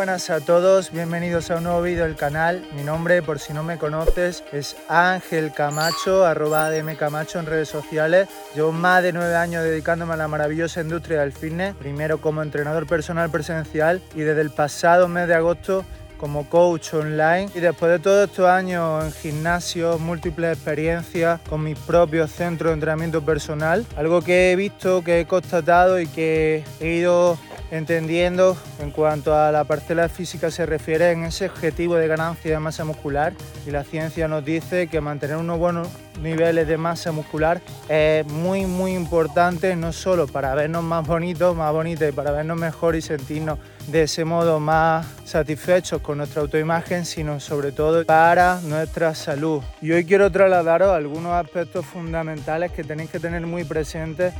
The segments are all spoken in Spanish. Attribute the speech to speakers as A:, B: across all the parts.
A: buenas a todos, bienvenidos a un nuevo vídeo del canal. Mi nombre, por si no me conoces, es Ángel Camacho, arroba ADM Camacho en redes sociales. Llevo más de nueve años dedicándome a la maravillosa industria del fitness, primero como entrenador personal presencial y desde el pasado mes de agosto como coach online y después de todos estos años en gimnasio, múltiples experiencias con mis propios centros de entrenamiento personal, algo que he visto, que he constatado y que he ido entendiendo en cuanto a la parcela física se refiere en ese objetivo de ganancia de masa muscular y la ciencia nos dice que mantener unos buenos niveles de masa muscular es muy muy importante no solo para vernos más bonitos, más bonitos y para vernos mejor y sentirnos de ese modo más satisfechos con nuestra autoimagen, sino sobre todo para nuestra salud. Y hoy quiero trasladaros algunos aspectos fundamentales que tenéis que tener muy presentes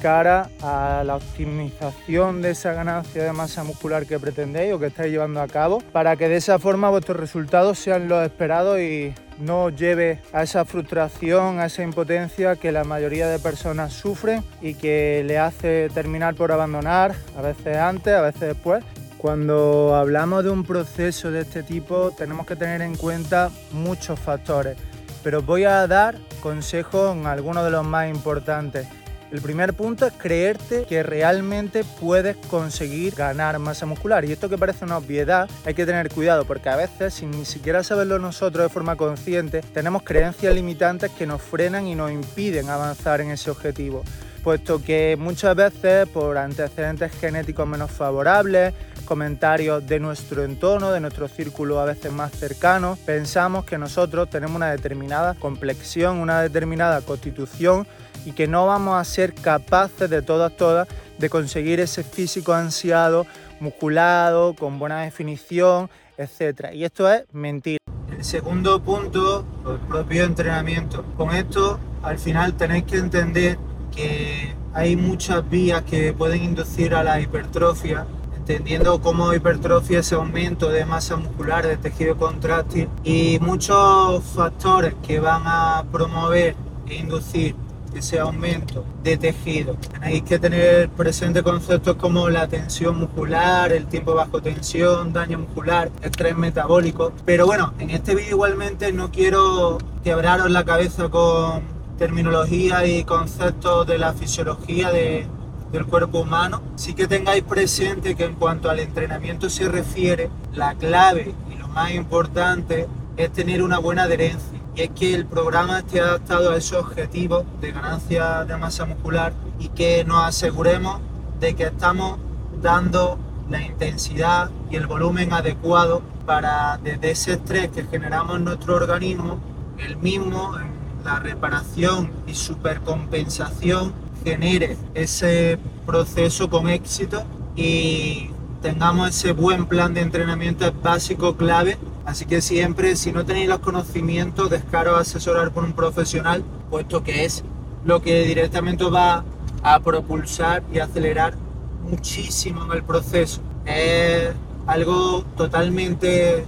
A: cara a la optimización de esa ganancia de masa muscular que pretendéis o que estáis llevando a cabo, para que de esa forma vuestros resultados sean los esperados y no lleve a esa frustración, a esa impotencia que la mayoría de personas sufren y que le hace terminar por abandonar, a veces antes, a veces después. Cuando hablamos de un proceso de este tipo tenemos que tener en cuenta muchos factores, pero voy a dar consejos en algunos de los más importantes. El primer punto es creerte que realmente puedes conseguir ganar masa muscular. Y esto que parece una obviedad, hay que tener cuidado porque a veces, sin ni siquiera saberlo nosotros de forma consciente, tenemos creencias limitantes que nos frenan y nos impiden avanzar en ese objetivo puesto que muchas veces por antecedentes genéticos menos favorables, comentarios de nuestro entorno, de nuestro círculo a veces más cercano, pensamos que nosotros tenemos una determinada complexión, una determinada constitución y que no vamos a ser capaces de todas, todas, de conseguir ese físico ansiado, musculado, con buena definición, etc. Y esto es mentira. El segundo punto, el propio entrenamiento. Con esto, al final tenéis que entender que hay muchas vías que pueden inducir a la hipertrofia entendiendo cómo hipertrofia ese aumento de masa muscular, de tejido contráctil y muchos factores que van a promover e inducir ese aumento de tejido. Tenéis que tener presente conceptos como la tensión muscular, el tiempo bajo tensión, daño muscular, estrés metabólico. Pero bueno, en este vídeo igualmente no quiero quebraros la cabeza con terminología y conceptos de la fisiología de, del cuerpo humano. Sí que tengáis presente que en cuanto al entrenamiento se refiere, la clave y lo más importante es tener una buena adherencia. Y es que el programa esté adaptado a esos objetivos de ganancia de masa muscular y que nos aseguremos de que estamos dando la intensidad y el volumen adecuado para desde ese estrés que generamos en nuestro organismo, el mismo la reparación y supercompensación genere ese proceso con éxito y tengamos ese buen plan de entrenamiento básico clave Así que siempre, si no tenéis los conocimientos, descaro asesorar por un profesional, puesto que es lo que directamente va a propulsar y acelerar muchísimo en el proceso. Es algo totalmente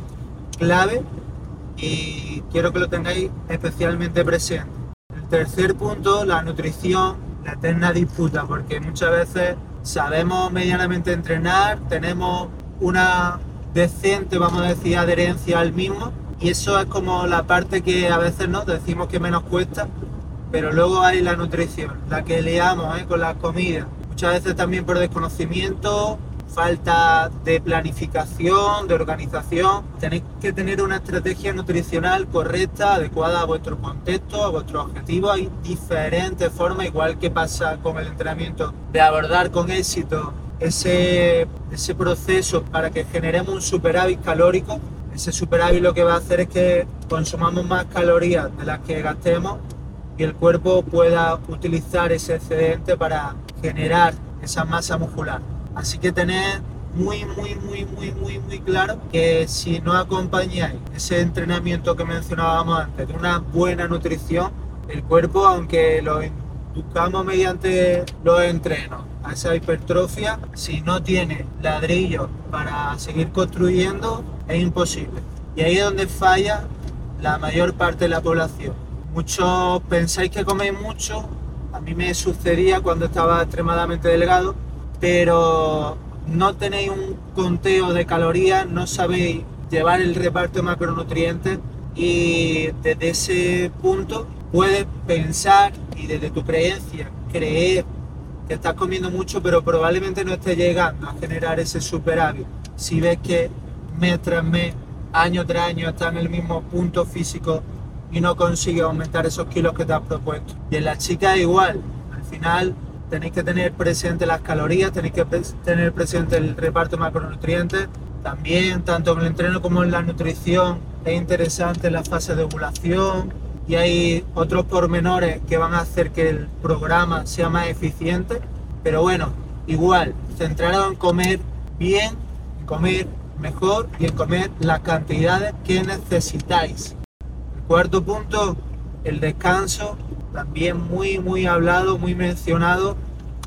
A: clave y quiero que lo tengáis especialmente presente. El tercer punto, la nutrición, la eterna disputa, porque muchas veces sabemos medianamente entrenar, tenemos una decente, vamos a decir, adherencia al mismo. Y eso es como la parte que a veces nos decimos que menos cuesta, pero luego hay la nutrición, la que liamos ¿eh? con las comidas. Muchas veces también por desconocimiento, falta de planificación, de organización. Tenéis que tener una estrategia nutricional correcta, adecuada a vuestro contexto, a vuestro objetivo. Hay diferentes formas, igual que pasa con el entrenamiento, de abordar con éxito ese, ese proceso para que generemos un superávit calórico. Ese superávit lo que va a hacer es que consumamos más calorías de las que gastemos y el cuerpo pueda utilizar ese excedente para generar esa masa muscular. Así que tened muy, muy, muy, muy, muy, muy claro que si no acompañáis ese entrenamiento que mencionábamos antes de una buena nutrición, el cuerpo, aunque lo buscamos mediante los entrenos esa hipertrofia, si no tiene ladrillos para seguir construyendo, es imposible. Y ahí es donde falla la mayor parte de la población. Muchos pensáis que coméis mucho, a mí me sucedía cuando estaba extremadamente delgado, pero no tenéis un conteo de calorías, no sabéis llevar el reparto de macronutrientes y desde ese punto puedes pensar y desde tu creencia creer que estás comiendo mucho, pero probablemente no estés llegando a generar ese superávit. Si ves que mes tras mes, año tras año estás en el mismo punto físico y no consigues aumentar esos kilos que te has propuesto. Y en las chicas igual, al final tenéis que tener presente las calorías, tenéis que tener presente el reparto de macronutrientes. También, tanto en el entreno como en la nutrición, es interesante la fase de ovulación y hay otros pormenores que van a hacer que el programa sea más eficiente. Pero bueno, igual, centrado en comer bien, en comer mejor y en comer las cantidades que necesitáis. El cuarto punto, el descanso, también muy, muy hablado, muy mencionado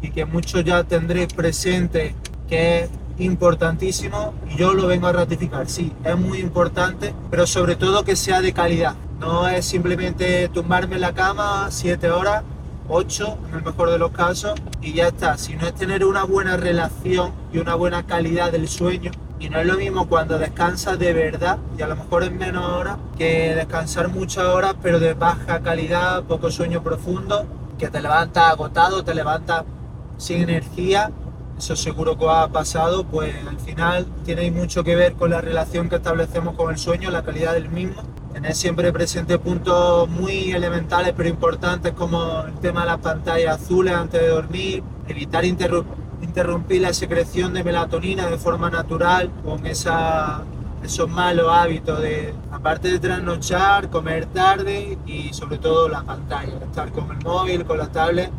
A: y que muchos ya tendréis presente que es importantísimo y yo lo vengo a ratificar. Sí, es muy importante, pero sobre todo que sea de calidad. No es simplemente tumbarme en la cama siete horas, ocho en el mejor de los casos y ya está. Sino es tener una buena relación y una buena calidad del sueño y no es lo mismo cuando descansas de verdad, y a lo mejor en menos horas, que descansar muchas horas, pero de baja calidad, poco sueño profundo, que te levantas agotado, te levantas sin energía. Eso seguro que ha pasado, pues al final tiene mucho que ver con la relación que establecemos con el sueño, la calidad del mismo. Tener siempre presente puntos muy elementales pero importantes como el tema de las pantallas azules antes de dormir, evitar interrumpir la secreción de melatonina de forma natural con esos malos hábitos de, aparte de trasnochar, comer tarde y sobre todo la pantalla, estar con el móvil, con la tablet,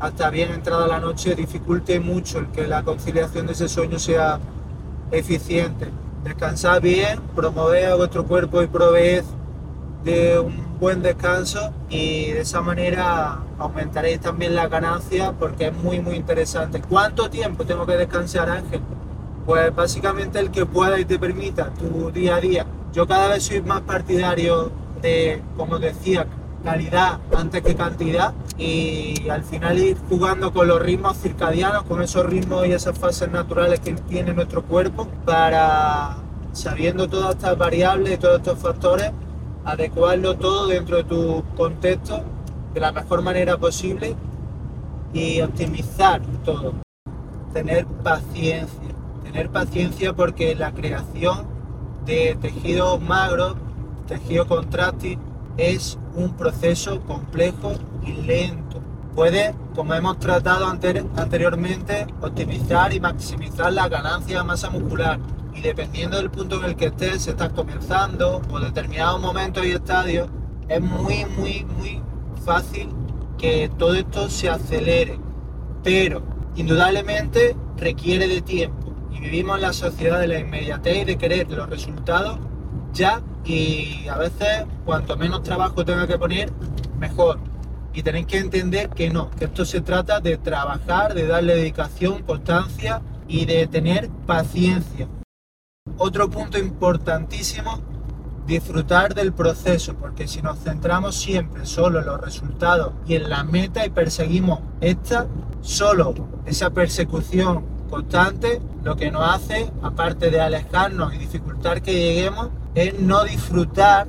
A: hasta bien entrada la noche, dificulte mucho el que la conciliación de ese sueño sea eficiente. Descansad bien, promover a vuestro cuerpo y proveed de un buen descanso y de esa manera aumentaréis también la ganancia porque es muy muy interesante. ¿Cuánto tiempo tengo que descansar Ángel? Pues básicamente el que pueda y te permita tu día a día. Yo cada vez soy más partidario de, como decía, calidad antes que cantidad y al final ir jugando con los ritmos circadianos, con esos ritmos y esas fases naturales que tiene nuestro cuerpo para, sabiendo todas estas variables y todos estos factores, adecuarlo todo dentro de tu contexto de la mejor manera posible y optimizar todo. Tener paciencia, tener paciencia porque la creación de tejido magro, tejido contráctil, es un proceso complejo y lento. Puede, como hemos tratado anteriormente, optimizar y maximizar la ganancia de masa muscular, y dependiendo del punto en el que estés, si estás comenzando o determinados momentos y estadios, es muy, muy, muy fácil que todo esto se acelere. Pero indudablemente requiere de tiempo y vivimos en la sociedad de la inmediatez y de querer los resultados ya y a veces cuanto menos trabajo tenga que poner, mejor. Y tenéis que entender que no, que esto se trata de trabajar, de darle dedicación, constancia y de tener paciencia. Otro punto importantísimo, disfrutar del proceso, porque si nos centramos siempre solo en los resultados y en la meta y perseguimos esta, solo esa persecución constante, lo que nos hace, aparte de alejarnos y dificultar que lleguemos, es no disfrutar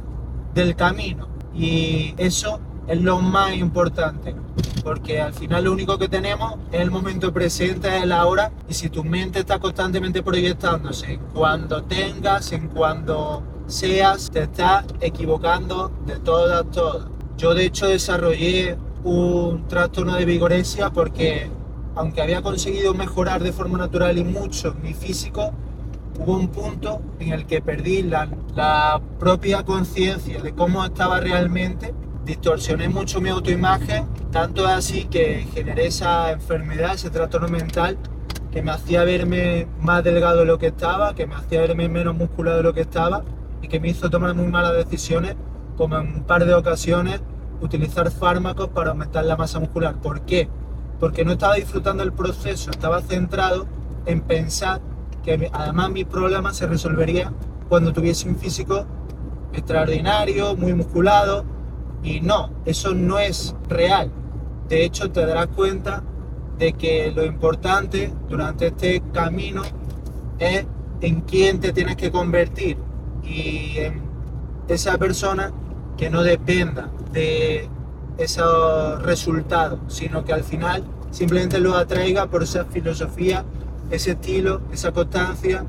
A: del camino. Y eso es lo más importante, porque al final lo único que tenemos es el momento presente, es la hora, y si tu mente está constantemente proyectándose cuando tengas, en cuando seas, te estás equivocando de todas, todas. Yo de hecho desarrollé un trastorno de vigoresia porque aunque había conseguido mejorar de forma natural y mucho mi físico, hubo un punto en el que perdí la, propia conciencia de cómo estaba realmente distorsioné mucho mi autoimagen, tanto así que generé esa enfermedad, ese trastorno mental que me hacía verme más delgado de lo que estaba, que me hacía verme menos musculado de lo que estaba y que me hizo tomar muy malas decisiones, como en un par de ocasiones utilizar fármacos para aumentar la masa muscular. ¿Por qué? Porque no estaba disfrutando el proceso, estaba centrado en pensar además mi problema se resolvería cuando tuviese un físico extraordinario, muy musculado, y no, eso no es real. De hecho, te darás cuenta de que lo importante durante este camino es en quién te tienes que convertir y en esa persona que no dependa de esos resultados, sino que al final simplemente lo atraiga por esa filosofía, ese estilo, esa constancia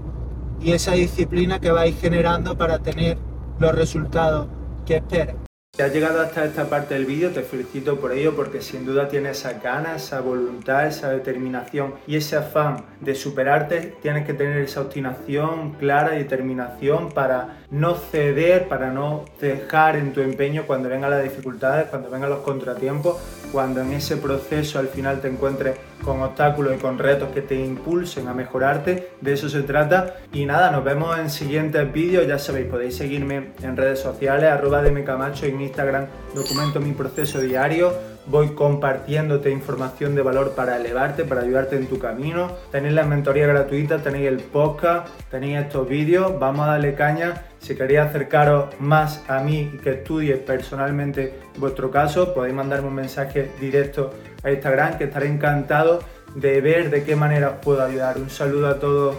A: y esa disciplina que vais generando para tener los resultados que esperas. Si has llegado hasta esta parte del vídeo, te felicito por ello porque sin duda tienes esa ganas, esa voluntad, esa determinación y ese afán de superarte. Tienes que tener esa obstinación clara y determinación para no ceder, para no dejar en tu empeño cuando vengan las dificultades, cuando vengan los contratiempos, cuando en ese proceso al final te encuentres con obstáculos y con retos que te impulsen a mejorarte, de eso se trata. Y nada, nos vemos en siguientes vídeos, ya sabéis, podéis seguirme en redes sociales, arroba de Camacho en Instagram, documento mi proceso diario, voy compartiéndote información de valor para elevarte, para ayudarte en tu camino. Tenéis la mentoría gratuita, tenéis el podcast, tenéis estos vídeos, vamos a darle caña. Si queréis acercaros más a mí y que estudie personalmente vuestro caso, podéis mandarme un mensaje directo a Instagram que estaré encantado de ver de qué manera os puedo ayudar. Un saludo a todos.